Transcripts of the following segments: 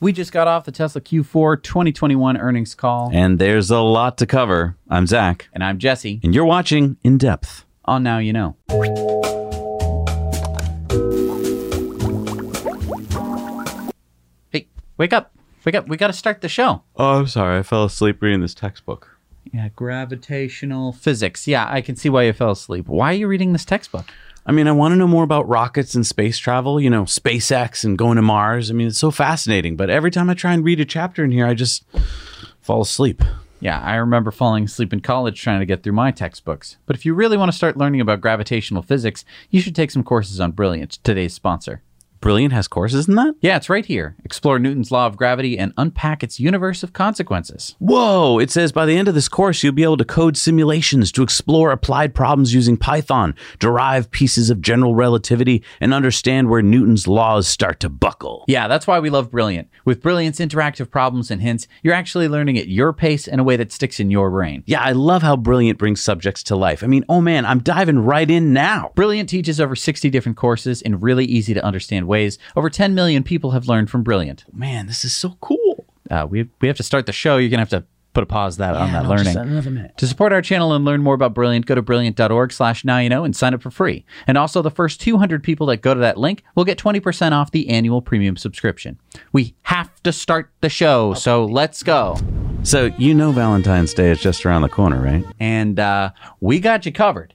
We just got off the Tesla Q4 2021 earnings call. And there's a lot to cover. I'm Zach, And I'm Jesse. and you're watching In Depth. On Now You Know. Hey, wake up. Wake up. We got to start the show. Oh, I'm sorry. I fell asleep reading this textbook. Yeah, gravitational physics. Yeah, I can see why you fell asleep. Why are you reading this textbook? I mean, I want to know more about rockets and space travel, you know, SpaceX and going to Mars. I mean, it's so fascinating. But every time I try and read a chapter in here, I just fall asleep. Yeah, I remember falling asleep in college trying to get through my textbooks. But if you really want to start learning about gravitational physics, you should take some courses on Brilliant, today's sponsor. Brilliant has courses in that? Yeah, it's right here. Explore Newton's law of gravity and unpack its universe of consequences. Whoa! It says by the end of this course, you'll be able to code simulations to explore applied problems using Python, derive pieces of general relativity, and understand where Newton's laws start to buckle. Yeah, that's why we love Brilliant. With Brilliant's interactive problems and hints, you're actually learning at your pace in a way that sticks in your brain. Yeah, I love how Brilliant brings subjects to life. I mean, oh man, I'm diving right in now. Brilliant teaches over 60 different courses in really easy to understand ways. Over 10 million people have learned from Brilliant. Man, this is so cool. Uh, we, we have to start the show. You're going to have to put a pause that on that no, learning. just another minute. To support our channel and learn more about Brilliant, go to brilliant.org slash now you know and sign up for free. And also the first 200 people that go to that link will get 20% off the annual premium subscription. We have to start the show, so let's go. So, you know Valentine's Day is just around the corner, right? And uh, we got you covered.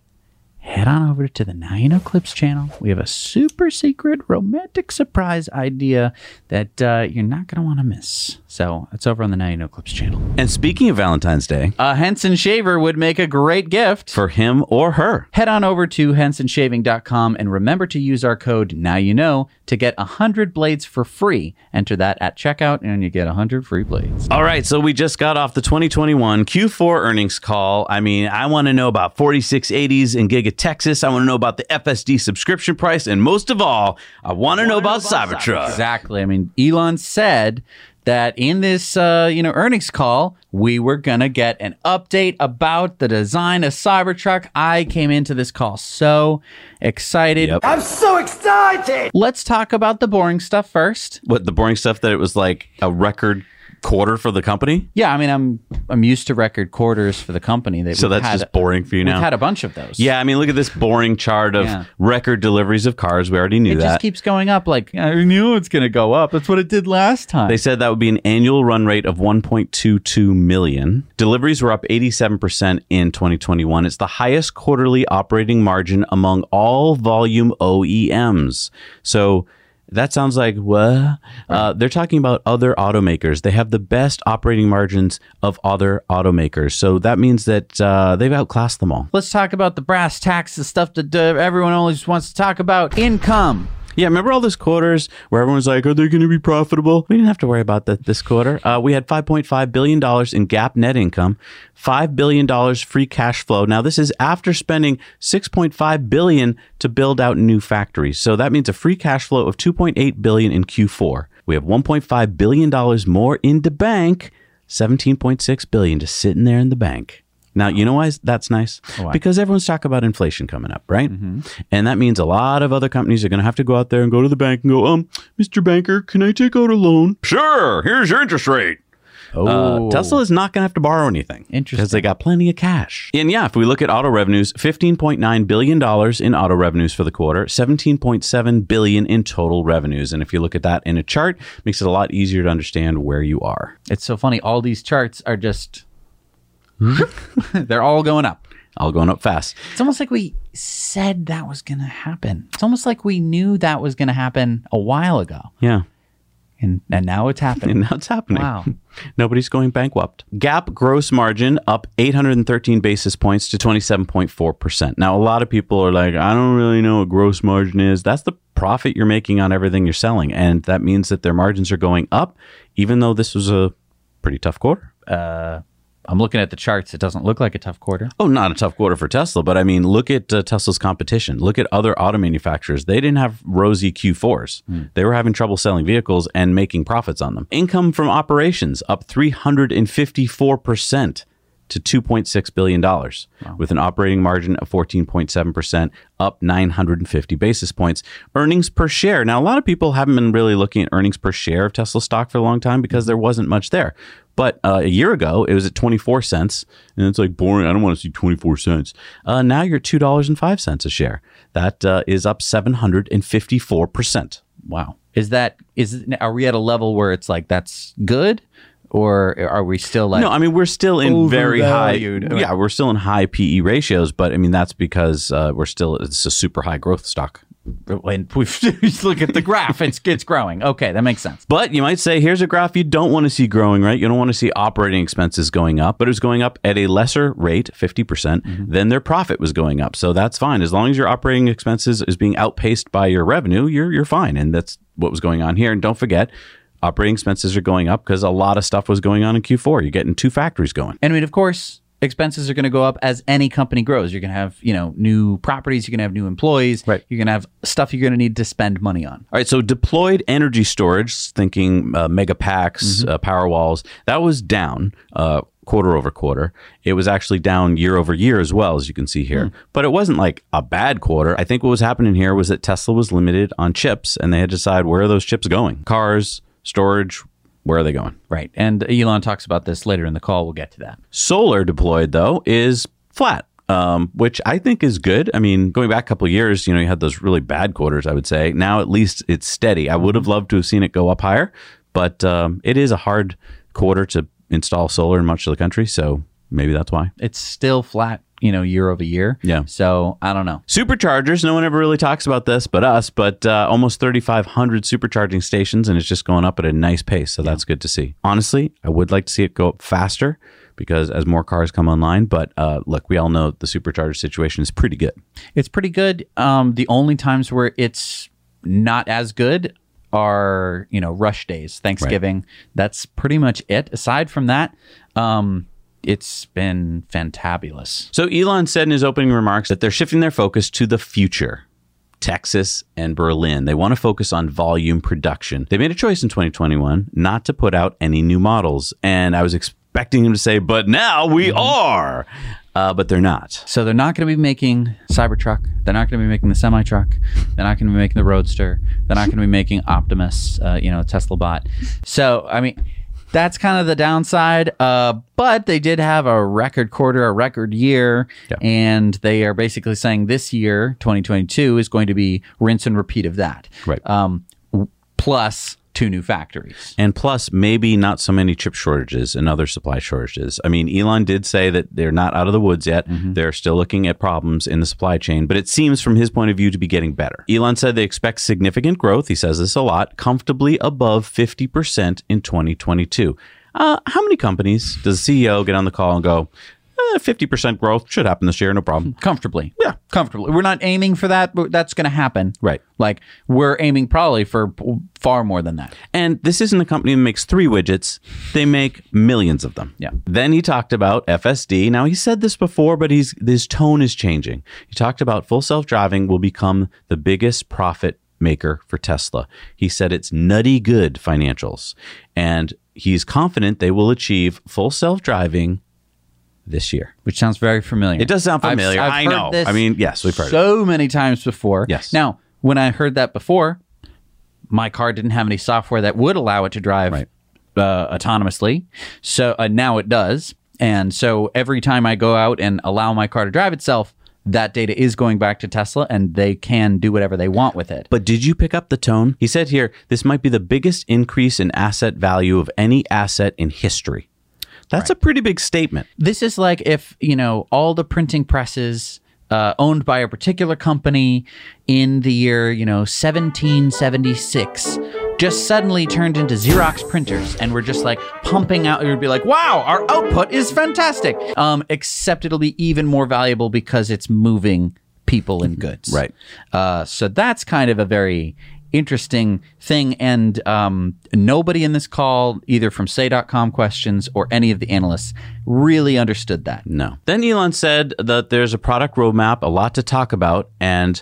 Head on over to the Know Clips channel. We have a super secret romantic surprise idea that uh, you're not going to want to miss. So it's over on the Now You Know Clips channel. And speaking of Valentine's Day, A Henson shaver would make a great gift. for him or her, Head on over to hensonshaving.com and remember to use our code Now You Know to get 100 blades for free. Enter that at checkout and you get 100 free blades. All right, so we just got off the 2021 Q4 earnings call. I mean, I want to know about 4680s in Giga Texas. I want to know about the FSD subscription price. And most of all, I want to know about Cybertruck. Exactly. I mean, Elon said that in this uh, you know earnings call, we were gonna get an update about the design of Cybertruck. I came into this call so excited. Yep. I'm so excited! Let's talk about the boring stuff first. What, the boring stuff that it was like a record quarter for the company? Yeah, I mean, I'm I'm used to record quarters for the company. That So that's had- just boring for you now. We've had a bunch of those. Yeah, I mean, look at this boring chart of Yeah. record deliveries of cars. We already knew It that. It just keeps going up. Like I knew it's gonna go up. That's what it did last time. They said that would be an annual run rate of 1.22 million. Deliveries were up 87% in 2021. It's the highest quarterly operating margin among all volume OEMs. So that sounds like what? Uh, they're talking about other automakers. They have the best operating margins of other automakers. So that means that uh, they've outclassed them all. Let's talk about the brass tacks, the stuff that uh, everyone always wants to talk about. Income. Yeah, remember all those quarters where everyone's like, "Are they going to be profitable?" We didn't have to worry about that this quarter. Uh, we had 5.5 billion dollars in GAAP net income, five billion dollars free cash flow. Now this is after spending 6.5 billion to build out new factories. So that means a free cash flow of 2.8 billion in Q4. We have 1.5 billion dollars more in the bank, 17.6 billion just sitting there in the bank. Now, you know why that's nice? Why? Because everyone's talking about inflation coming up, right? And that means a lot of other companies are going to have to go out there and go to the bank and go, um, Mr. Banker, can I take out a loan? Sure. Here's your interest rate. Oh, Uh, Tesla is not going to have to borrow anything. Interesting. Because they got plenty of cash. And yeah, if we look at auto revenues, $15.9 billion in auto revenues for the quarter, 17.7 billion in total revenues. And if you look at that in a chart, makes it a lot easier to understand where you are. It's so funny. All these charts are just. They're all going up. All going up fast. It's almost like we said that was going to happen. It's almost like we knew that was going to happen a while ago. Yeah. And, and now it's happening. And now it's happening. Wow. Nobody's going bankrupt. GAAP gross margin up 813 basis points to 27.4%. Now, a lot of people are like, I don't really know what gross margin is. That's the profit you're making on everything you're selling. And that means that their margins are going up, even though this was a pretty tough quarter. Uh, I'm looking at the charts. It doesn't look like a tough quarter. Oh, not a tough quarter for Tesla, but I mean, look at uh, Tesla's competition. Look at other auto manufacturers. They didn't have rosy Q4s. They were having trouble selling vehicles and making profits on them. Income from operations up 354% to $2.6 billion with an operating margin of 14.7%, up 950 basis points. Earnings per share. Now, a lot of people haven't been really looking at earnings per share of Tesla stock for a long time because there wasn't much there. But uh, a year ago, it was at 24 cents. And it's like boring. I don't want to see 24 cents. Uh, now you're at $2.05 a share. That uh, is up 754%. Wow. Is that is are we at a level where it's like that's good, or are we still like No, I mean we're still in very high. Yeah, we're still in high PE ratios, but I mean that's because uh, we're still it's a super high growth stock. When we look at the graph, it's it's growing. Okay, that makes sense. But you might say here's a graph you don't want to see growing, right? You don't want to see operating expenses going up, but it's going up at a lesser rate, 50%, percent mm-hmm. than their profit was going up. So that's fine. As long as your operating expenses is being outpaced by your revenue, you're you're fine. And that's what was going on here. And don't forget, operating expenses are going up because a lot of stuff was going on in Q4. You're getting two factories going. And I mean, of course, expenses are going to go up as any company grows. You're going to have you know new properties. You're going to have new employees. Right. You're going to have stuff you're going to need to spend money on. All right, so deployed energy storage, thinking uh, mega packs, uh, power walls, that was down uh, quarter over quarter. It was actually down year over year as well, as you can see here. But it wasn't like a bad quarter. I think what was happening here was that Tesla was limited on chips, and they had to decide where are those chips going? Cars, storage, where are they going? Right. And Elon talks about this later in the call. We'll get to that. Solar deployed though is flat. Um, which I think is good. I mean, going back a couple of years, you know, you had those really bad quarters. I would say now at least it's steady. I would have loved to have seen it go up higher, but um, it is a hard quarter to install solar in much of the country. So maybe that's why. It's still flat, you know, year over year. Yeah. So I don't know. Superchargers. No one ever really talks about this, but us. But uh, almost 3,500 supercharging stations, and it's just going up at a nice pace. So that's good to see. Honestly, I would like to see it go up faster because as more cars come online. But uh, look, we all know the supercharger situation is pretty good. It's pretty good. Um, the only times where it's not as good are you know rush days, Thanksgiving. That's pretty much it. Aside from that, um, it's been fantabulous. So Elon said in his opening remarks that they're shifting their focus to the future. Texas and Berlin. They want to focus on volume production. They made a choice in 2021 not to put out any new models. And I was expecting him to say, but now we are. Uh, but they're not. So they're not going to be making Cybertruck. They're not going to be making the semi truck. They're not going to be making the Roadster. They're not going to be making Optimus. Uh, you know, Tesla bot. So I mean, that's kind of the downside. Uh, but they did have a record quarter, a record year, Yeah. and they are basically saying this year, 2022, is going to be rinse and repeat of that. Right. Um, plus two new factories. And plus, maybe not so many chip shortages and other supply shortages. I mean, Elon did say that they're not out of the woods yet. They're still looking at problems in the supply chain, but it seems from his point of view to be getting better. Elon said they expect significant growth. He says this a lot, comfortably above 50% in 2022. Uh, how many companies does the CEO get on the call and go, eh, 50% growth should happen this year, no problem? comfortably. Yeah. comfortably. We're not aiming for that, but that's going to happen. Right. Like we're aiming probably for far more than that. And this isn't a company that makes three widgets. They make millions of them. Yeah. Then he talked about FSD. Now he said this before, but he's his tone is changing. He talked about full self-driving will become the biggest profit maker for Tesla. He said it's nutty good financials. And he's confident they will achieve full self-driving this year. Which sounds very familiar. It does sound I've- familiar. I've I heard know. this I mean, yes, we've heard it. so many times before. Yes. Now, when I heard that before, my car didn't have any software that would allow it to drive Right. uh, autonomously. So uh, now it does. And so every time I go out and allow my car to drive itself, that data is going back to Tesla and they can do whatever they want with it. But did you pick up the tone? He said here, this might be the biggest increase in asset value of any asset in history. That's a pretty big statement. This is like if, you know, all the printing presses uh, owned by a particular company in the year, you know, 1776 just suddenly turned into Xerox printers and we're just like pumping out. It would be like, wow, our output is fantastic. Um, except it'll be even more valuable because it's moving people and goods. Right. Uh, so that's kind of a very interesting thing. And um, nobody in this call, either from say.com questions or any of the analysts, really understood that. No. Then Elon said that there's a product roadmap, a lot to talk about, and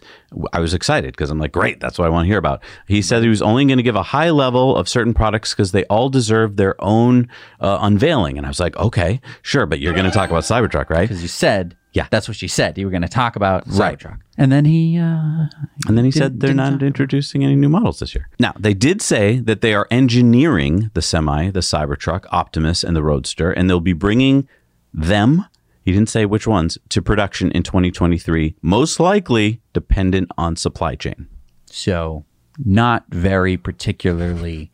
I was excited because I'm like, great, that's what I want to hear about. He said he was only going to give a high level of certain products because they all deserve their own uh, unveiling, and I was like, okay, sure, but you're going to talk about Cybertruck, right? Because you said, Yeah. that's what you said. You were going to talk about Right. Cybertruck. And then he, uh, And then he said they're didn't introducing any new models this year. Now, they did say that they are engineering the Semi, the Cybertruck, Optimus, and the Roadster, and they'll be bringing them, he didn't say which ones, to production in 2023, most likely dependent on supply chain. so not very particularly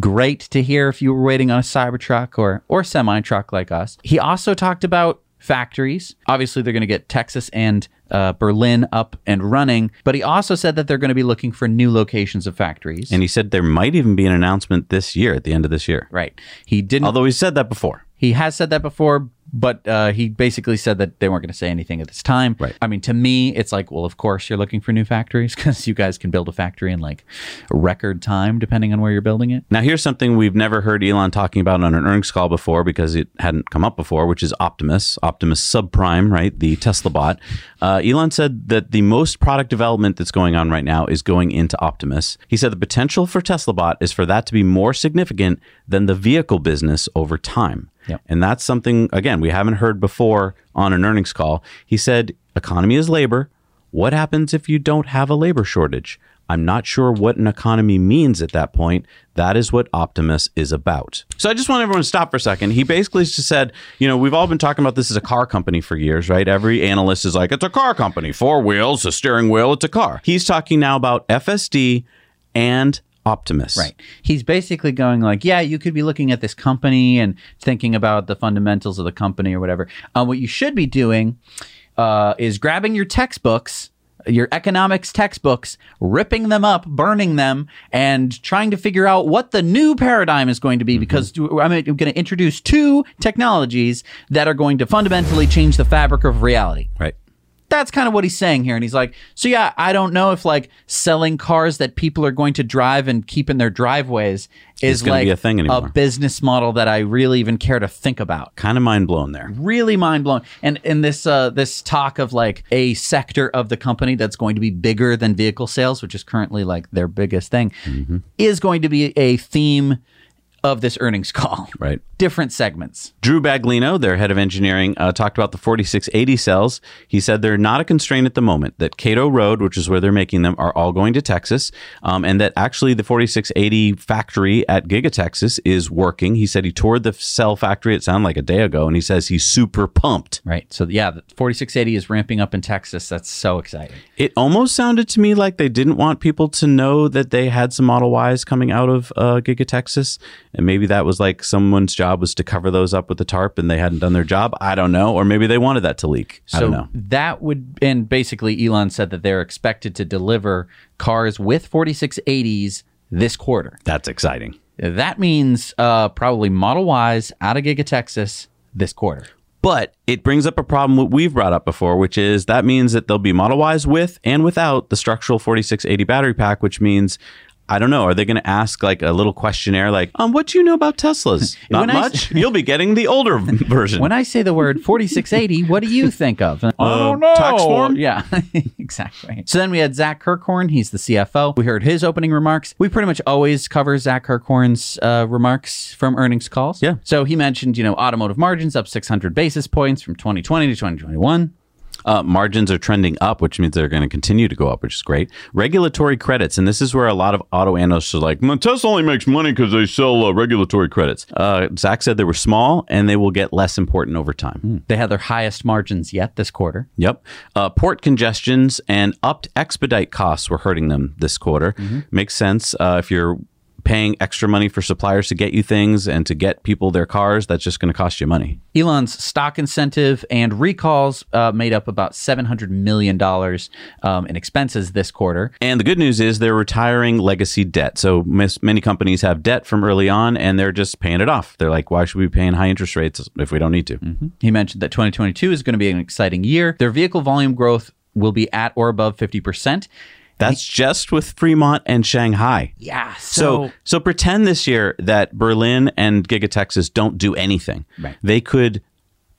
great to hear if you were waiting on a Cybertruck or or semi truck like us. He also talked about factories. Obviously, they're going to get Texas and uh, Berlin up and running, but he also said that they're going to be looking for new locations of factories. And he said there might even be an announcement this year, at the end of this year. right, he didn't. Although he said that before. He has said that before, but uh, he basically said that they weren't going to say anything at this time. Right. I mean, to me, it's like, well, of course you're looking for new factories because you guys can build a factory in like record time, depending on where you're building it. Now, here's something we've never heard Elon talking about on an earnings call before because it hadn't come up before, which is Optimus, Optimus Subprime, right? The Tesla bot. Uh, Elon said that the most product development that's going on right now is going into Optimus. He said the potential for Tesla bot is for that to be more significant than the vehicle business over time. Yep. And that's something, again, we haven't heard before on an earnings call. He said, economy is labor. What happens if you don't have a labor shortage? I'm not sure what an economy means at that point. That is what Optimus is about. So I just want everyone to stop for a second. He basically just said, you know, we've all been talking about this as a car company for years, right? Every analyst is like, it's a car company, four wheels, a steering wheel, it's a car. He's talking now about FSD and Optimus. Right. He's basically going like, yeah, you could be looking at this company and thinking about the fundamentals of the company or whatever. Um, what you should be doing uh, is grabbing your textbooks. Your economics textbooks, ripping them up, burning them, and trying to figure out what the new paradigm is going to be. Mm-hmm. Because I'm going to introduce two technologies that are going to fundamentally change the fabric of reality Right. That's kind of what he's saying here. And he's like, so yeah, I don't know if like selling cars that people are going to drive and keep in their driveways is like be a thing anymore. a business model that I really even care to think about. Kind of mind blown there. Really mind blowing. And in this uh, this talk of like a sector of the company that's going to be bigger than vehicle sales, which is currently like their biggest thing, Mm-hmm. is going to be a theme of this earnings call. Right. Different segments. Drew Baglino, their head of engineering, uh, talked about the 4680 cells. He said they're not a constraint at the moment, that Kato Road, which is where they're making them, are all going to Texas, um, and that actually the 4680 factory at Giga Texas is working. He said he toured the cell factory, it sounded like a day ago, and he says he's super pumped. Right. So yeah, the 4680 is ramping up in Texas. That's so exciting. It almost sounded to me like they didn't want people to know that they had some Model Ys coming out of uh, Giga Texas. And maybe that was like someone's job was to cover those up with the tarp and they hadn't done their job. I don't know. Or maybe they wanted that to leak. I don't know. that would, and basically Elon said that they're expected to deliver cars with 4680s this quarter. That's exciting. That means uh, probably Model Ys out of Giga Texas this quarter. But it brings up a problem that we've brought up before, which is that means that there'll be Model Ys with and without the structural 4680 battery pack, which means. I don't know. Are they going to ask like a little questionnaire, like, um, what do you know about Teslas? Not When I s- much. You'll be getting the older version. When I say the word 4680, what do you think of? I don't know. tax form? Yeah, exactly. So then we had Zach Kirkhorn. He's the CFO. We heard his opening remarks. We pretty much always cover Zach Kirkhorn's uh, remarks from earnings calls. Yeah. So he mentioned, you know, automotive margins up 600 basis points from 2020 to 2021. Uh, margins are trending up, which means they're going to continue to go up, which is great. Regulatory credits, and this is where a lot of auto analysts are like, "Mm, Tesla only makes money because they sell uh, regulatory credits. Uh, Zach said they were small and they will get less important over time. They had their highest margins yet this quarter. Yep. Uh, port congestions and upped expedite costs were hurting them this quarter. Makes sense uh, if you're paying extra money for suppliers to get you things and to get people their cars, that's just going to cost you money. Elon's stock incentive and recalls uh, made up about $700 million um, in expenses this quarter. And the good news is they're retiring legacy debt. So mis- many companies have debt from early on and they're just paying it off. They're like, why should we be paying high interest rates if we don't need to? He mentioned that 2022 is going to be an exciting year. Their vehicle volume growth will be at or above 50%. That's just with Fremont and Shanghai. Yeah. So, so pretend this year that Berlin and Giga Texas don't do anything. Right. They could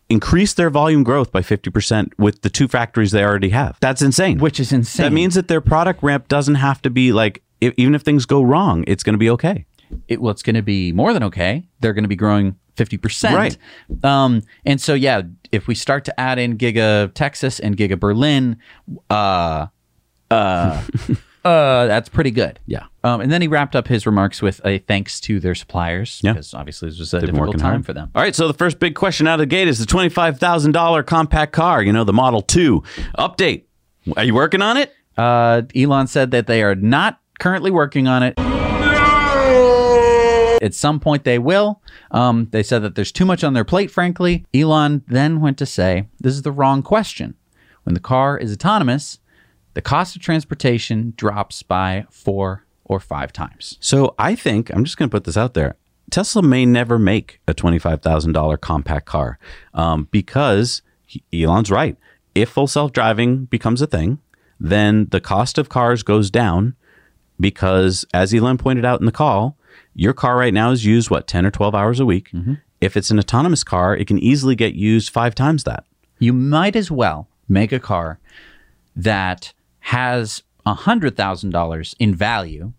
increase their volume growth by 50% with the two factories they already have. That's insane. which is insane. that means that their product ramp doesn't have to be like if, even if things go wrong, it's going to be okay. it, well, it's going to be more than okay. They're going to be growing 50%. Right. Um, and so, yeah, if we start to add in Giga Texas and Giga Berlin, uh, uh, uh, that's pretty good. Yeah. Um, and then he wrapped up his remarks with a thanks to their suppliers Yeah. because obviously this was a been difficult time hard. for them. All right, so the first big question out of the gate is the $25,000 compact car, you know, the Model 2. Update. Are you working on it? Uh, Elon said that they are not currently working on it. At some point, they will. Um, they said that there's too much on their plate, frankly. Elon then went to say, This is the wrong question. When the car is autonomous, the cost of transportation drops by four or five times. So I think I'm just going to put this out there. Tesla may never make a twenty-five thousand dollar compact car um, because he, Elon's right. If full self-driving becomes a thing, then the cost of cars goes down because, as Elon pointed out in the call, your car right now is used what ten or twelve hours a week. If it's an autonomous car, it can easily get used five times that. You might as well make a car that has $100,000 in value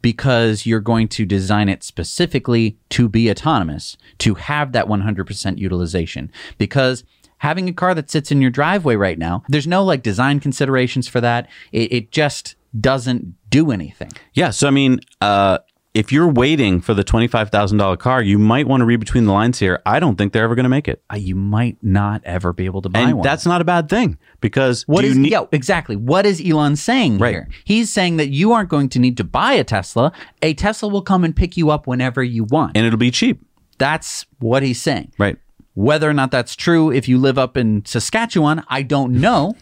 because you're going to design it specifically to be autonomous, to have that 100% utilization. Because having a car that sits in your driveway right now, there's no like design considerations for that. It, it just doesn't do anything. Yeah. So, I mean, uh, if you're waiting for the $25,000 car, you might want to read between the lines here. I don't think they're ever going to make it. Uh, You might not ever be able to buy And one. that's not a bad thing because What need, yeah, exactly. What is Elon saying Right. here? He's saying that you aren't going to need to buy a Tesla. A Tesla will come and pick you up whenever you want. and it'll be cheap. That's what he's saying. Right. Whether or not that's true, if you live up in Saskatchewan, I don't know.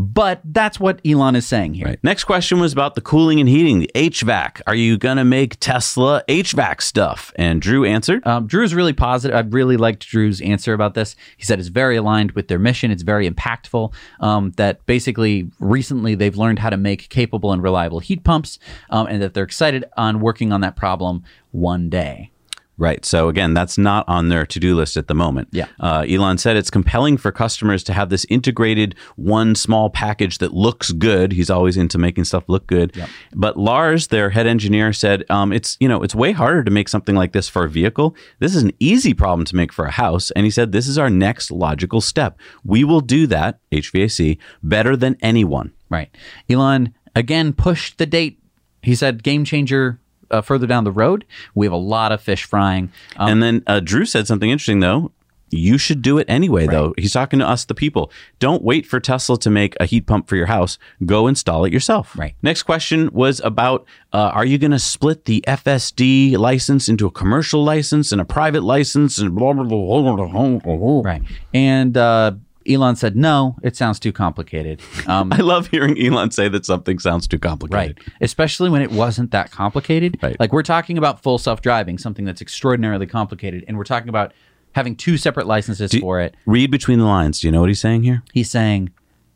But that's what Elon is saying here. Right. Next question was about the cooling and heating, the HVAC. Are you going to make Tesla HVAC stuff? And Drew answered. Um, Drew's really positive. I really liked Drew's answer about this. He said it's very aligned with their mission. It's very impactful. Um, that basically recently they've learned how to make capable and reliable heat pumps, um, and that they're excited on working on that problem one day. Right. So again, that's not on their to-do list at the moment. Yeah. Uh, Elon said it's compelling for customers to have this integrated one small package that looks good. He's always into making stuff look good. But Lars, their head engineer, said um, it's you know it's way harder to make something like this for a vehicle. This is an easy problem to make for a house, and he said this is our next logical step. We will do that HVAC better than anyone. Right. Elon again pushed the date. He said game changer uh, further down the road. We have a lot of fish frying. Um, And then uh, Drew said something interesting though. You should do it anyway, though. He's talking to us, the people. Don't wait for Tesla to make a heat pump for your house. Go install it yourself. Right. Next question was about uh, Are you going to split the FSD license into a commercial license and a private license and blah, blah, blah, blah, blah, blah. right. And uh, Elon said, no, it sounds too complicated. Um, I love hearing Elon say that something sounds too complicated. Right. Especially when it wasn't that complicated. Right. Like we're talking about full self driving, something that's extraordinarily complicated. And we're talking about having two separate licenses for it. Read between the lines. Do you know what he's saying here? He's saying,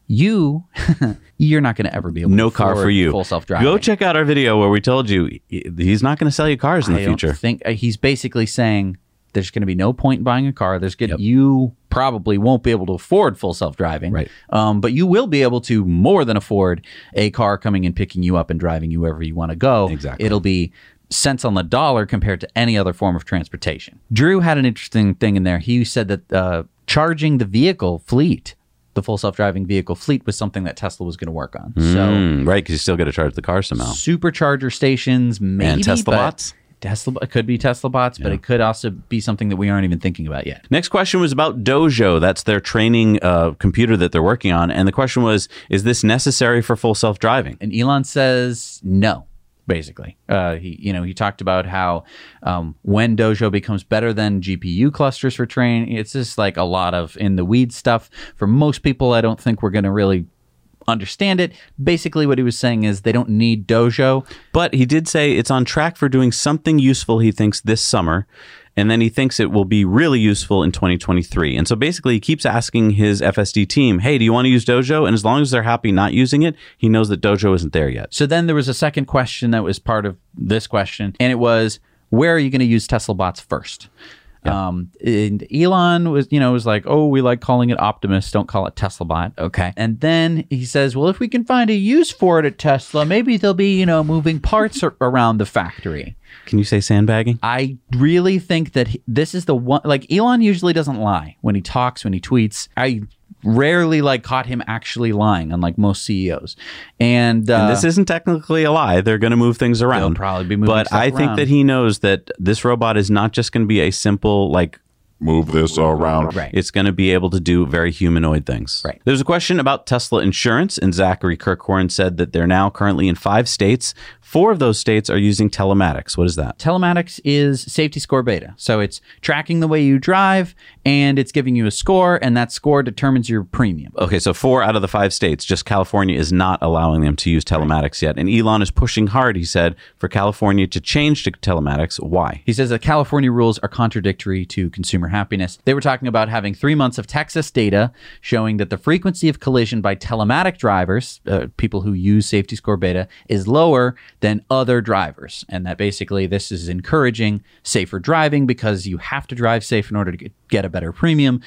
you, you're not going to ever be able No to car for you. full self driving. Go check out our video where we told you he's not going to sell you cars in the I don't future. think uh, he's basically saying there's going to be no point in buying a car. There's going Yep. you probably won't be able to afford full self driving, Right. Um, but you will be able to more than afford a car coming and picking you up and driving you wherever you want to go. Exactly. It'll be cents on the dollar compared to any other form of transportation. Drew had an interesting thing in there. He said that uh, charging the vehicle fleet. The full self-driving vehicle fleet was something that Tesla was going to work on. So Mm, right, because you still got to charge the car somehow. supercharger stations, maybe Tesla but bots? Tesla it could be Tesla bots, but it could also be something that we aren't even thinking about yet. Next question was about Dojo. That's their training uh, computer that they're working on. And the question was, is this necessary for full self driving? And Elon says no. basically. Uh, he, you know, he talked about how um, when Dojo becomes better than GPU clusters for training, it's just like a lot of in the weed stuff. For most people, I don't think we're going to really understand it. Basically, what he was saying is they don't need Dojo. But he did say it's on track for doing something useful, he thinks, this summer. And then he thinks it will be really useful in 2023. And so basically, he keeps asking his FSD team, hey, do you want to use Dojo? And as long as they're happy not using it, he knows that Dojo isn't there yet. So then there was a second question that was part of this question, and it was, where are you going to use Tesla bots first? Um, and Elon was, you know, was like, oh, we like calling it Optimus. Don't call it Tesla bot. Okay. And then he says, well, if we can find a use for it at Tesla, maybe they'll be, you know, moving parts around the factory. Can you say sandbagging? I really think that he- this is the one. Like Elon usually doesn't lie when he talks, when he tweets. I rarely like caught him actually lying, unlike most CEOs. And, uh, And this isn't technically a lie. They're going to move things around. probably be moving But stuff I think that he knows that this robot is not just going to be a simple like Move this around. Right. It's going to be able to do very humanoid things. Right. There's a question about Tesla insurance, and Zachary Kirkhorn said that they're now currently in five states. Four of those states are using telematics. What is that? telematics is safety score beta. So it's tracking the way you drive and it's giving you a score, and that score determines your premium. Okay, so four out of the five states, just California is not allowing them to use telematics yet. And Elon is pushing hard, he said, for California to change to telematics. Why? He says that California rules are contradictory to consumer happiness. They were talking about having three months of Texas data showing that the frequency of collision by telematic drivers, uh, people who use safety score beta, is lower than other drivers. And that basically this is encouraging safer driving because you have to drive safe in order to get, a better premium.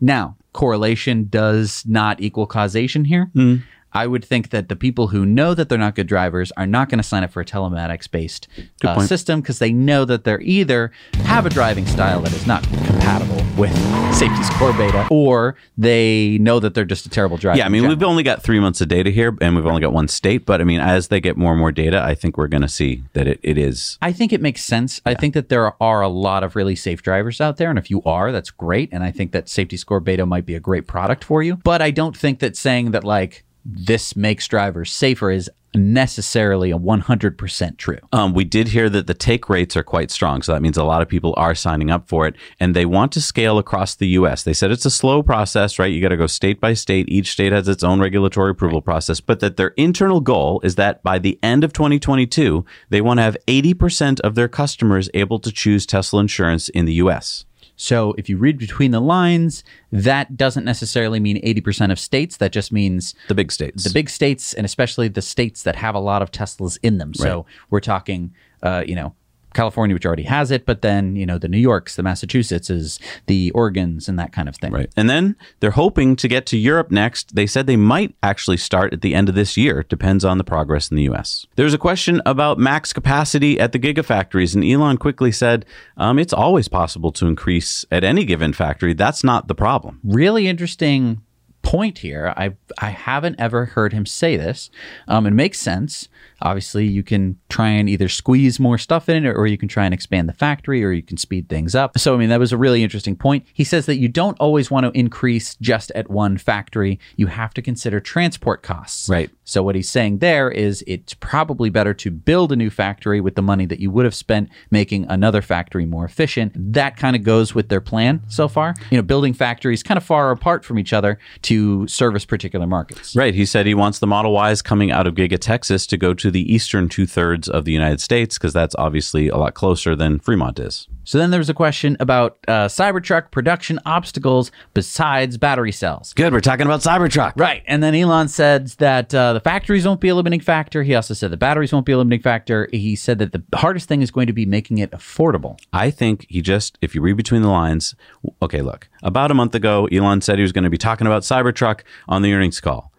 Now, correlation does not equal causation here. Hmm. I would think that the people who know that they're not good drivers are not going to sign up for a telematics based uh, system because they know that they're either have a driving style that is not compatible with safety score beta or they know that they're just a terrible driver. Yeah, I mean, we've only got three months of data here, and we've only got one state. But I mean, as they get more and more data, I think we're going to see that it, it is. I think it makes sense. I think that there are a lot of really safe drivers out there. And if you are, that's great. And I think that safety score beta might be a great product for you. But I don't think that saying that, like, this makes drivers safer is necessarily a 100% true. Um, we did hear that the take rates are quite strong. So that means a lot of people are signing up for it and they want to scale across the US. They said it's a slow process, right? You got to go state by state. Each state has its own regulatory approval process, but that their internal goal is that by the end of 2022, they want to have 80% of their customers able to choose Tesla insurance in the US. So if you read between the lines, that doesn't necessarily mean 80% of states. That just means The big states. the big states and especially the states that have a lot of Teslas in them. So we're talking, uh, you know, California, which already has it, but then, you know, the New Yorks, the Massachusettses, the Oregons, and that kind of thing. Right. And then they're hoping to get to Europe next. They said they might actually start at the end of this year. Depends on the progress in the US. There's a question about max capacity at the gigafactories, and Elon quickly said um, it's always possible to increase at any given factory. That's not the problem. Really interesting point here. I I haven't ever heard him say this. Um, it makes sense. Obviously, you can try and either squeeze more stuff in it, or you can try and expand the factory, or you can speed things up. So, I mean, that was a really interesting point. He says that you don't always want to increase just at one factory. You have to consider transport costs. Right. So, what he's saying there is it's probably better to build a new factory with the money that you would have spent making another factory more efficient. That kind of goes with their plan so far. You know, building factories kind of far apart from each other to service particular markets. Right. He said he wants the Model Ys coming out of Giga Texas to go to the eastern two thirds of the United States because that's obviously a lot closer than Fremont is. So then there was a question about uh, Cybertruck production obstacles besides battery cells. Good. We're talking about Cybertruck. Right. And then Elon said that uh, the factories won't be a limiting factor. He also said the batteries won't be a limiting factor. He said that the hardest thing is going to be making it affordable. I think he just, if you read between the lines, okay, look, about a month ago, Elon said he was going to be talking about Cybertruck on the earnings call.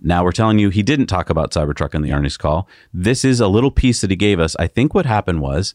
Now we're telling you he didn't talk about Cybertruck on the earnings call. This is a little piece that he gave us. I think what happened was,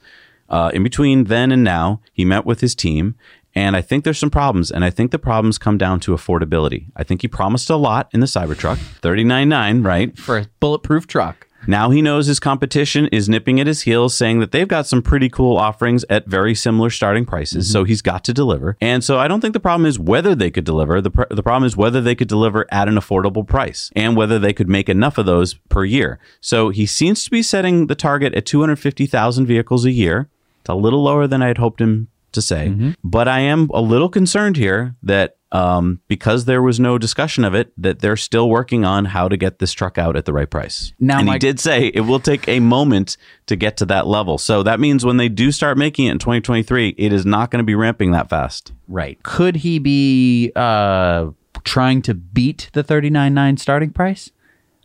uh, in between then and now, he met with his team. And I think there's some problems. And I think the problems come down to affordability. I think he promised a lot in the Cybertruck, $39.9, right? For a bulletproof truck. Now he knows his competition is nipping at his heels, saying that they've got some pretty cool offerings at very similar starting prices. Mm-hmm. So he's got to deliver. And so I don't think the problem is whether they could deliver. The, pr- the problem is whether they could deliver at an affordable price and whether they could make enough of those per year. So he seems to be setting the target at 250,000 vehicles a year. It's a little lower than I had hoped him to say. Mm-hmm. But I am a little concerned here that um, because there was no discussion of it, that they're still working on how to get this truck out at the right price. Now, and he did say it will take a moment to get to that level. So that means when they do start making it in 2023, it is not going to be ramping that fast. Right. Could he be uh, trying to beat the thirty nine nine starting price?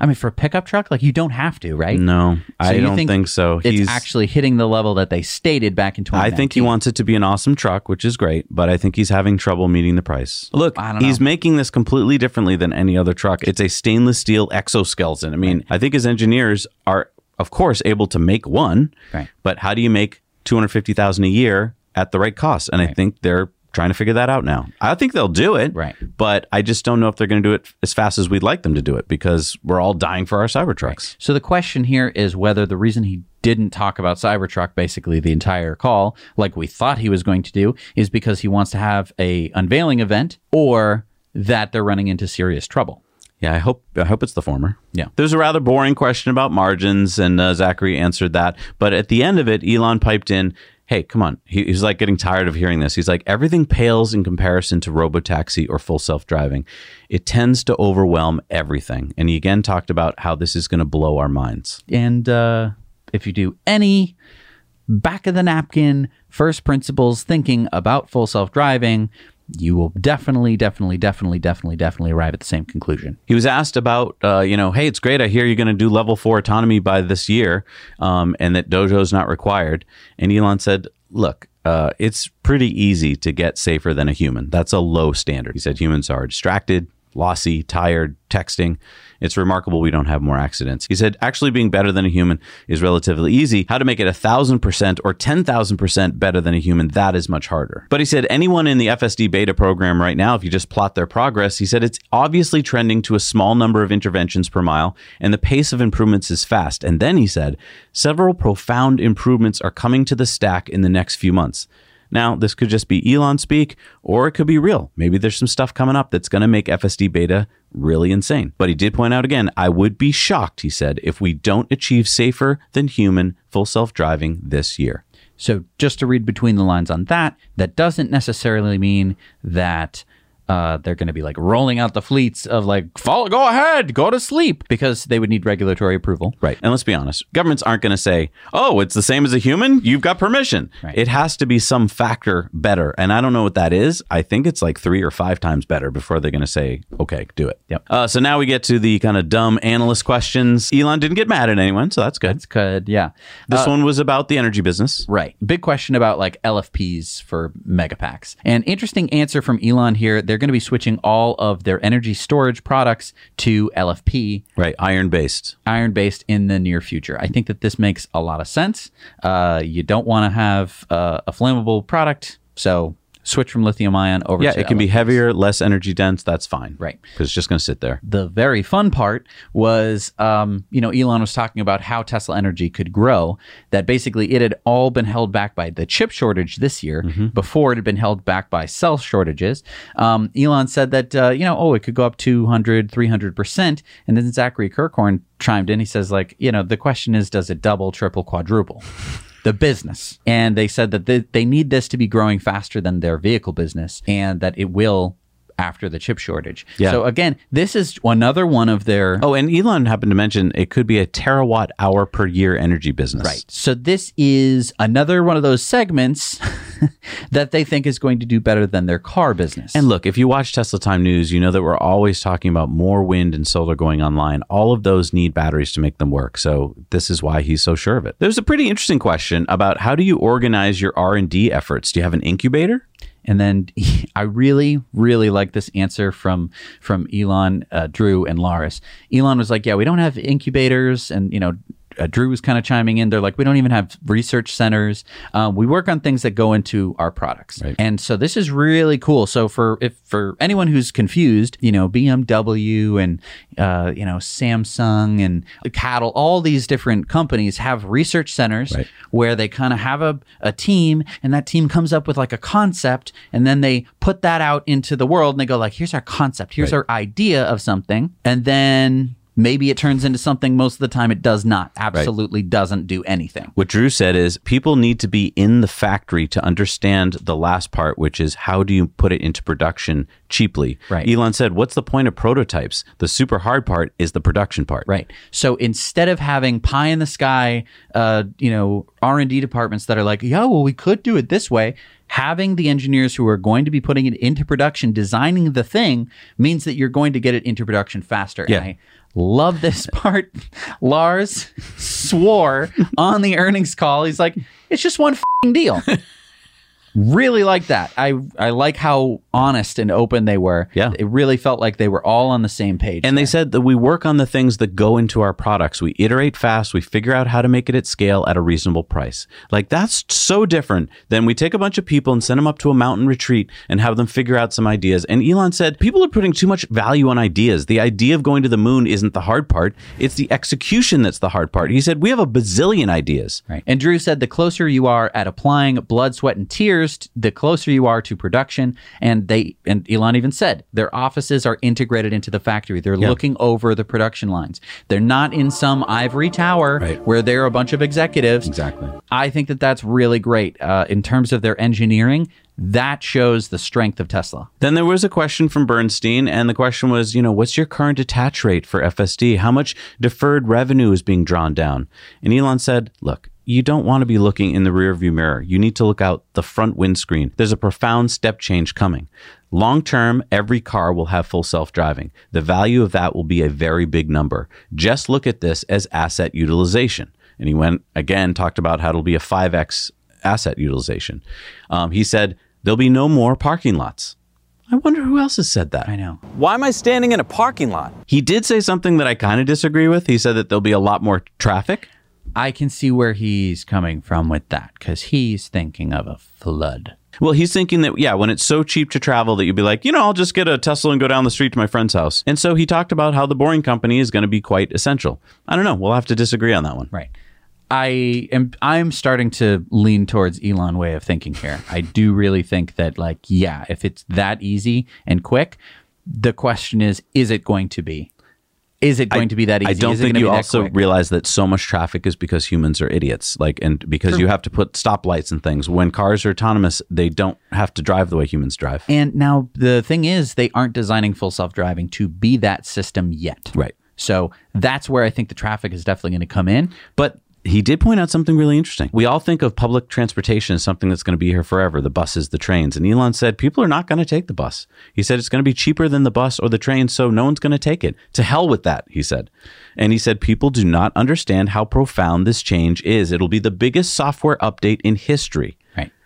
I mean, for a pickup truck, like you don't have to, right? No, So I don't think, so. It's actually hitting the level that they stated back in I think he wants it to be an awesome truck, which is great, but I think he's having trouble meeting the price. Look, he's making this completely differently than any other truck. It's a stainless steel exoskeleton. I mean, I think his engineers are, of course, able to make one, Right. but how do you make two hundred fifty thousand a year at the right cost? And I think they're trying to figure that out now. I think they'll do it, Right. But I just don't know if they're going to do it as fast as we'd like them to do it because we're all dying for our Cybertrucks. So the question here is whether the reason he didn't talk about Cybertruck basically the entire call, like we thought he was going to do, is because he wants to have a unveiling event or that they're running into serious trouble. Yeah, I hope I hope it's the former. Yeah. There's a rather boring question about margins, and uh, Zachary answered that. But at the end of it, Elon piped in, "Hey, come on." He, he's like getting tired of hearing this. He's like, "Everything pales in comparison to robotaxi or full self driving. It tends to overwhelm everything." And he again talked about how this is going to blow our minds. And uh, if you do any back of the napkin first principles thinking about full self driving, you will definitely, definitely, definitely, definitely, definitely arrive at the same conclusion. He was asked about, uh, you know, hey, it's great. I hear you're going to do level four autonomy by this year, um, and that Dojo's not required. And Elon said, look, uh, it's pretty easy to get safer than a human. That's a low standard. He said humans are distracted, lossy, tired, texting. It's remarkable we don't have more accidents. He said actually being better than a human is relatively easy. How to make it a thousand percent or ten thousand percent better than a human, that is much harder. But he said anyone in the FSD beta program right now, if you just plot their progress, he said it's obviously trending to a small number of interventions per mile, and the pace of improvements is fast. And then he said several profound improvements are coming to the stack in the next few months. Now, this could just be Elon speak, or it could be real. Maybe there's some stuff coming up that's going to make FSD beta really insane. But he did point out again, I would be shocked, he said, if we don't achieve safer than human full self driving this year. So, just to read between the lines on that, that doesn't necessarily mean that uh, they're going to be like rolling out the fleets of like, follow, go ahead, go to sleep, because they would need regulatory approval. Right. And let's be honest, governments aren't going to say, oh, it's the same as a human. You've got permission. Right. It has to be some factor better. And I don't know what that is. I think it's like three or five times better before they're going to say, okay, do it. Yep. Uh, so now we get to the kind of dumb analyst questions. Elon didn't get mad at anyone, so that's good. It's good. Yeah. This one was about the energy business. Right. Big question about like LFPs for megapacks. And interesting answer from Elon here. They're going to be switching all of their energy storage products to LFP, Right. Iron based. iron based, in the near future. I think that this makes a lot of sense. Uh, you don't want to have uh, a flammable product, so switch from lithium ion over Yeah, it can be heavier, less energy dense. That's fine. Right. Because it's just going to sit there. the very fun part was, um, you know, Elon was talking about how Tesla Energy could grow. That basically it had all been held back by the chip shortage this year. Before it had been held back by cell shortages. Um, Elon said that, uh, you know, oh, it could go up 200, 300%. And then Zachary Kirkhorn chimed in. He says, like, you know, the question is, does it double, triple, quadruple? the business. And they said that they, they need this to be growing faster than their vehicle business and that it will after the chip shortage. Yeah. So again, this is another one of their Oh, and Elon happened to mention it could be a terawatt hour per year energy business. Right. So this is another one of those segments that they think is going to do better than their car business. And look, if you watch Tesla Time News, you know that we're always talking about more wind and solar going online. All of those need batteries to make them work. So this is why he's so sure of it. There's a pretty interesting question about how do you organize your R&D efforts? Do you have an incubator? And then I really, really like this answer from from Elon, uh, Drew, and Lars. Elon was like, "Yeah, we don't have incubators, and you know." Uh, Drew was kind of chiming in. They're like, we don't even have research centers. Um, we work on things that go into our products, Right. and so this is really cool. So for if for anyone who's confused, you know, BMW and uh, you know Samsung and CATL, all these different companies have research centers Right. where they kind of have a, a team and that team comes up with like a concept and then they put that out into the world and they go like here's our concept here's Right. our idea of something and then maybe it turns into something most of the time it does not absolutely doesn't do anything What Drew said is people need to be in the factory to understand the last part, which is how do you put it into production cheaply. Right. Elon said, What's the point of prototypes? The super hard part is the production part. Right. So instead of having pie in the sky, uh, you know, R and D departments that are like, yeah, well, we could do it this way. Having the engineers who are going to be putting it into production, designing the thing, means that you're going to get it into production faster. Yeah. And I love this part. Lars swore on the earnings call. He's like, it's just one fing deal. Really like that. I I like how honest and open they were. Yeah. It really felt like they were all on the same page. And they said that we work on the things that go into our products. We iterate fast. We figure out how to make it at scale at a reasonable price. Like that's so different than we take a bunch of people and send them up to a mountain retreat and have them figure out some ideas. And Elon said people are putting too much value on ideas. The idea of going to the moon isn't the hard part. It's the execution that's the hard part. He said we have a bazillion ideas. Right. And Drew said the closer you are at applying blood, sweat, and tears, the closer you are to production. And they and Elon even said their offices are integrated into the factory. They're looking over the production lines. They're not in some ivory tower Right. where there are a bunch of executives. Exactly. I think that that's really great uh, in terms of their engineering. That shows the strength of Tesla. Then there was a question from Bernstein, and the question was, you know, what's your current attach rate for FSD? How much deferred revenue is being drawn down? And Elon said, look, you don't want to be looking in the rearview mirror. You need to look out the front windscreen. There's a profound step change coming. Long term, every car will have full self driving. The value of that will be a very big number. Just look at this as asset utilization. And he went again, talked about how it'll be a 5x asset utilization. Um, he said, there'll be no more parking lots. I wonder who else has said that. I know. Why am I standing in a parking lot? He did say something that I kind of disagree with. He said that there'll be a lot more traffic. I can see where he's coming from with that because he's thinking of a flood. Well, he's thinking that, yeah, when it's so cheap to travel that you'd be like, you know, I'll just get a Tesla and go down the street to my friend's house. And so he talked about how the boring company is going to be quite essential. I don't know. We'll have to disagree on that one. Right. I am I'm starting to lean towards Elon way of thinking here. I do really think that like yeah, if it's that easy and quick, the question is is it going to be? Is it going to be that easy? I don't think you also quick? realize that so much traffic is because humans are idiots. Like, and because you have to put stoplights and things. When cars are autonomous, they don't have to drive the way humans drive. And now the thing is they aren't designing full self-driving to be that system yet. Right. So that's where I think the traffic is definitely going to come in. But he did point out something really interesting. We all think of public transportation as something that's going to be here forever the buses, the trains. And Elon said people are not going to take the bus. He said it's going to be cheaper than the bus or the train, so no one's going to take it. To hell with that, he said. And he said people do not understand how profound this change is. It'll be the biggest software update in history.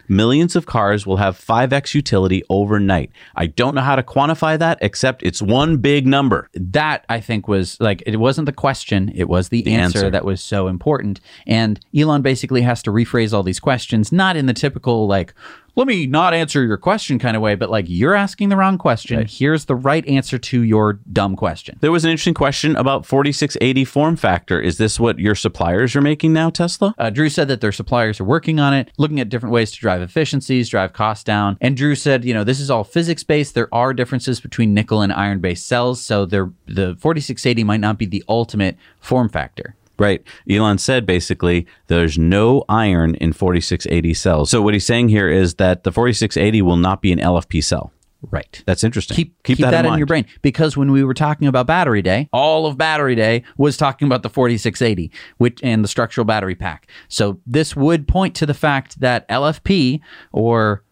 Millions of cars will have 5x utility overnight. I don't know how to quantify that, except it's one big number. that I think was like it wasn't the question, it was the, answer, answer. that was so important. And Elon basically has to rephrase all these questions, not in the typical like, let me not answer your question kind of way, but like you're asking the wrong question. Here's the right answer to your dumb question. There was an interesting question about 4680 form factor. Is this what your suppliers are making now, Tesla? Uh, Drew said that their suppliers are working on it, looking at different ways to drive efficiencies, drive costs down. And Drew said, you know, this is all physics based. There are differences between nickel and iron based cells, so they're, the 4680 might not be the ultimate form factor. Right. Elon said basically there's no iron in 4680 cells. So what he's saying here is that the 4680 will not be an LFP cell. Right. That's interesting. keep keep, that, in, your brain because when we were talking about battery day, all of battery day was talking about the 4680 which and the structural battery pack. So this would point to the fact that LFP or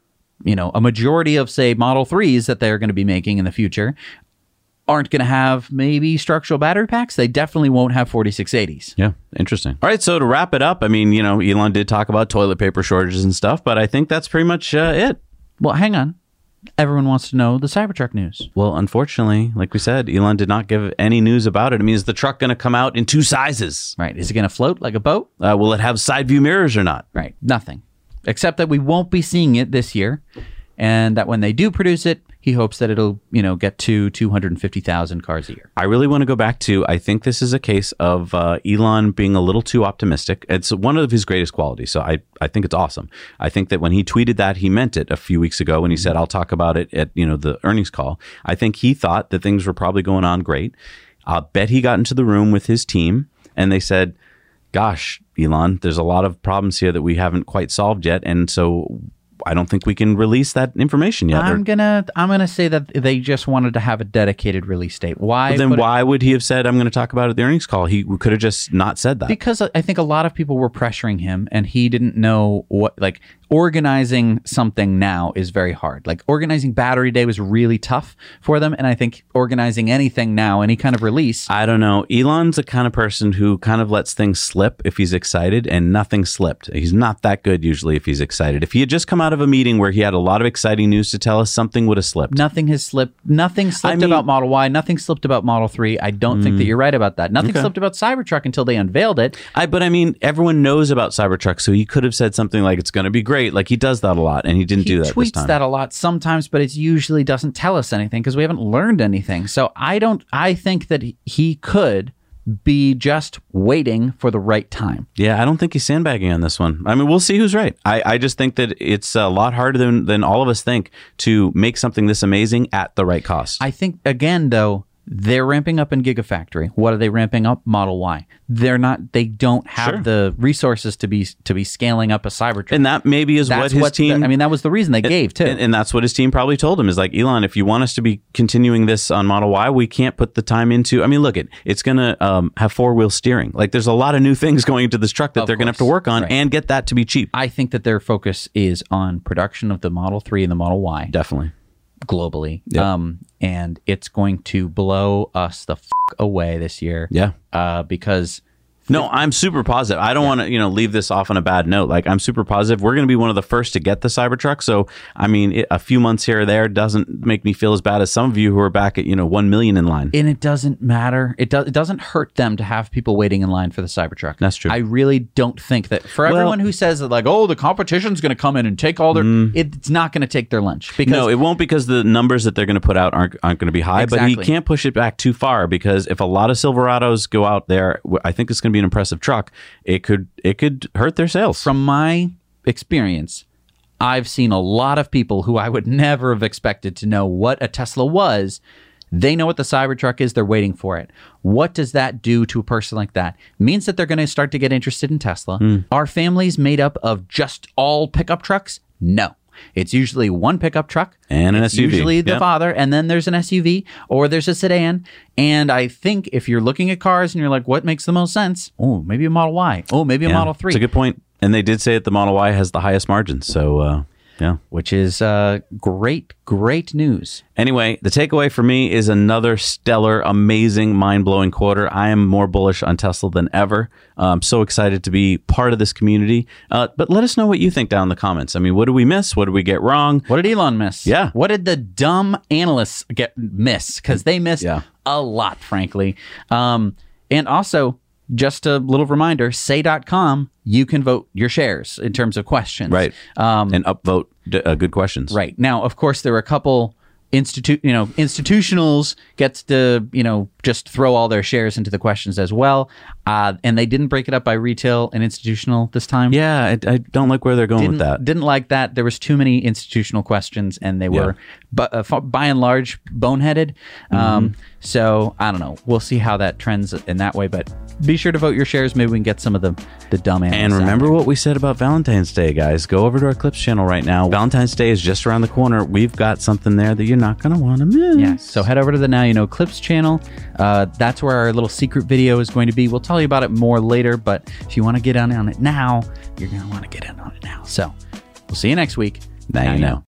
you know, a majority of say Model 3s that they're going to be making in the future aren't going to have maybe structural battery packs. They definitely won't have 4680s. Yeah, interesting. All right, so to wrap it up, I mean, you know, Elon did talk about toilet paper shortages and stuff, but I think that's pretty much uh, it. Well, hang on. everyone wants to know the Cybertruck news. Well, unfortunately, like we said, Elon did not give any news about it. I mean, is the truck going to come out in two sizes? Right? Is it going to float like a boat? Uh, will it have side view mirrors or not? Right? Nothing, except that we won't be seeing it this year, and that when they do produce it, he hopes that it'll you know get to two hundred and fifty thousand cars a year. I really want to go back to. I think this is a case of uh, Elon being a little too optimistic. It's one of his greatest qualities. So I, I think it's awesome. I think that when he tweeted that, he meant it a few weeks ago when he said, "I'll talk about it at you know the earnings call." I think he thought that things were probably going on great. I bet he got into the room with his team and they said, "Gosh, Elon, there's a lot of problems here that we haven't quite solved yet, and so." I don't think we can release that information yet. I'm gonna I'm gonna say that they just wanted to have a dedicated release date. Why? then put it- why would he have said, I'm going to talk about it at the earnings call? He could have just not said that. because I think a lot of people were pressuring him and he didn't know what like organizing something now is very hard. Like organizing battery day was really tough for them and I think organizing anything now any kind of release I don't know. Elon's the kind of person who kind of lets things slip if he's excited, and nothing slipped. He's not that good usually if he's excited. If he had just come out of a meeting where he had a lot of exciting news to tell us, something would have slipped. nothing has slipped nothing slipped mean- about Model Y, nothing slipped about Model 3. I don't think that mm. you're right about that. Nothing Okay. slipped about Cybertruck until they unveiled it. I, but I mean, everyone knows about Cybertruck, so he could have said something like, "It's going to be great." Like he does that a lot, and he didn't he do that this tweets that a lot sometimes, but it usually doesn't tell us anything because we haven't learned anything. So I don't. I think that he could be just waiting for the right time. Yeah, I don't think he's sandbagging on this one. I mean, we'll see who's right. I, I just think that it's a lot harder than, than all of us think to make something this amazing at the right cost. I think again though. They're ramping up in Gigafactory. What are they ramping up? Model Y. They're not. They don't have Sure. the resources to be to be scaling up a Cybertruck. and that maybe is that's what his team. I mean, that was the reason they gave too. And, and that's what his team probably told him is like, Elon, if you want us to be continuing this on Model Y, we can't put the time into. I mean, look, it it's going to um, have four wheel steering. Like, there's a lot of new things going into this truck that Of they're going to have to work on Right. and get that to be cheap. I think that their focus is on production of the Model 3 and the Model Y Definitely. Globally. Um, and it's going to blow us the f- away this year. Yeah. Uh, because No, I'm super positive. I don't want to, you know, leave this off on a bad note. Like, I'm super positive. We're going to be one of the first to get the Cybertruck. So, I mean, it, a few months here or there doesn't make me feel as bad as some of you who are back at, you know, one million in line. and it doesn't matter. It does. It doesn't hurt them to have people waiting in line for the Cybertruck. That's true. I really don't think that for everyone who says that, like, oh, the competition's going to come in and take all their, it's not going to take their lunch because Mm. no, it won't because the numbers that they're going to put out aren't aren't going to be high. But Exactly. he can't push it back too far because if a lot of Silverados go out there, I think it's going to be an impressive truck. It could it could hurt their sales. from my experience, I've seen a lot of people who I would never have expected to know what a Tesla was. They know what the Cybertruck is, they're waiting for it. What does that do to a person like that? means that they're going to start to get interested in Tesla. Hmm. Are families made up of just all pickup trucks? No. It's usually one pickup truck And an It's SUV. Usually the Yep. father, and then there's an SUV or there's a sedan. And I think if you're looking at cars and you're like, what makes the most sense? Oh, maybe a Model Y. Oh, maybe a Yeah, Model 3. It's a good point. And they did say that the Model Y has the highest margins. So uh, yeah. which is uh, great, great news. Anyway, the takeaway for me is another stellar, amazing, mind blowing quarter. I am more bullish on Tesla than ever. I'm so excited to be part of this community. Uh, but let us know what you think down in the comments. I mean, what did we miss? What did we get wrong? What did Elon miss? Yeah. What did the dumb analysts get miss? Because they missed Yeah. a lot, frankly. Um, and also, just a little reminder say.com, you can vote your shares in terms of questions. Right. Um, and upvote d- uh, good questions. Right. Now, of course, there were a couple institute, you know, institutionals gets to, you know, just throw all their shares into the questions as well. Uh, and they didn't break it up by retail and institutional this time. Yeah, I, I don't like where they're going Didn't, with that. didn't like that. There was too many institutional questions, and they were, but uh, by and large, boneheaded. Mm-hmm. Um, so I don't know. We'll see how that trends in that way. But be sure to vote your shares. Maybe we can get some of the the dumb analysts And remember what we said about Valentine's Day, guys. Go over to our Clips channel right now. Valentine's Day is just around the corner. We've got something there that you're not going to want to miss. Yeah. So head over to the Now You Know Clips channel. Uh, that's where our little secret video is going to be. We'll tell you about it more later, but if you want to get in on it now, you're going to want to get in on it now. So we'll see you next week. Now you know.